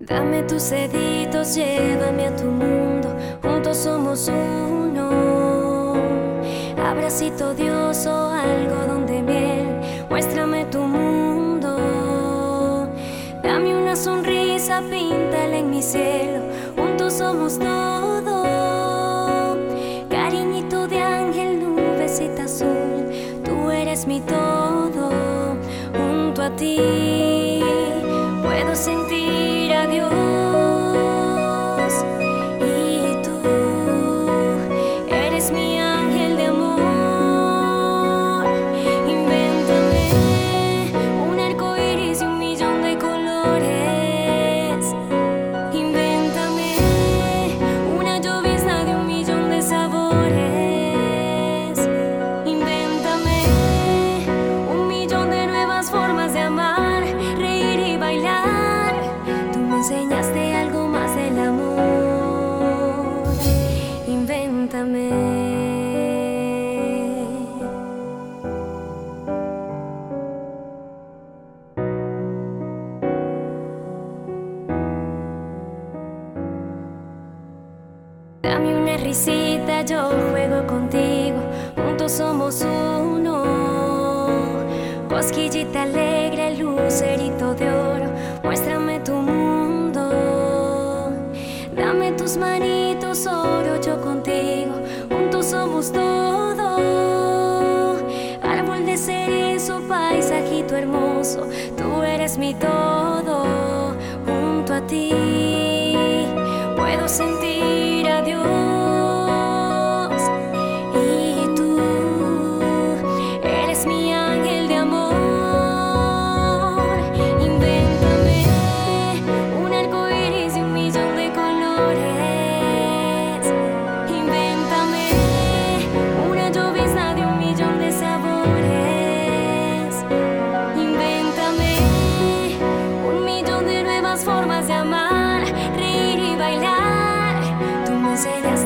Dame tus deditos, llévame a tu mundo, juntos somos uno. Abracito Dios o algodón de miel, muéstrame tu mundo. Dame una sonrisa, píntala en mi cielo, juntos somos todo. Cariñito de ángel, nubecita azul, tú eres mi todo, junto a ti eres Dame una risita, yo juego contigo, juntos somos uno. Cosquillita alegre, lucerito de oro, muéstrame tu mundo. Dame tus manitos, oro yo contigo, hermoso, tú eres mi todo, junto a ti puedo sentir a Dios. Cause it. is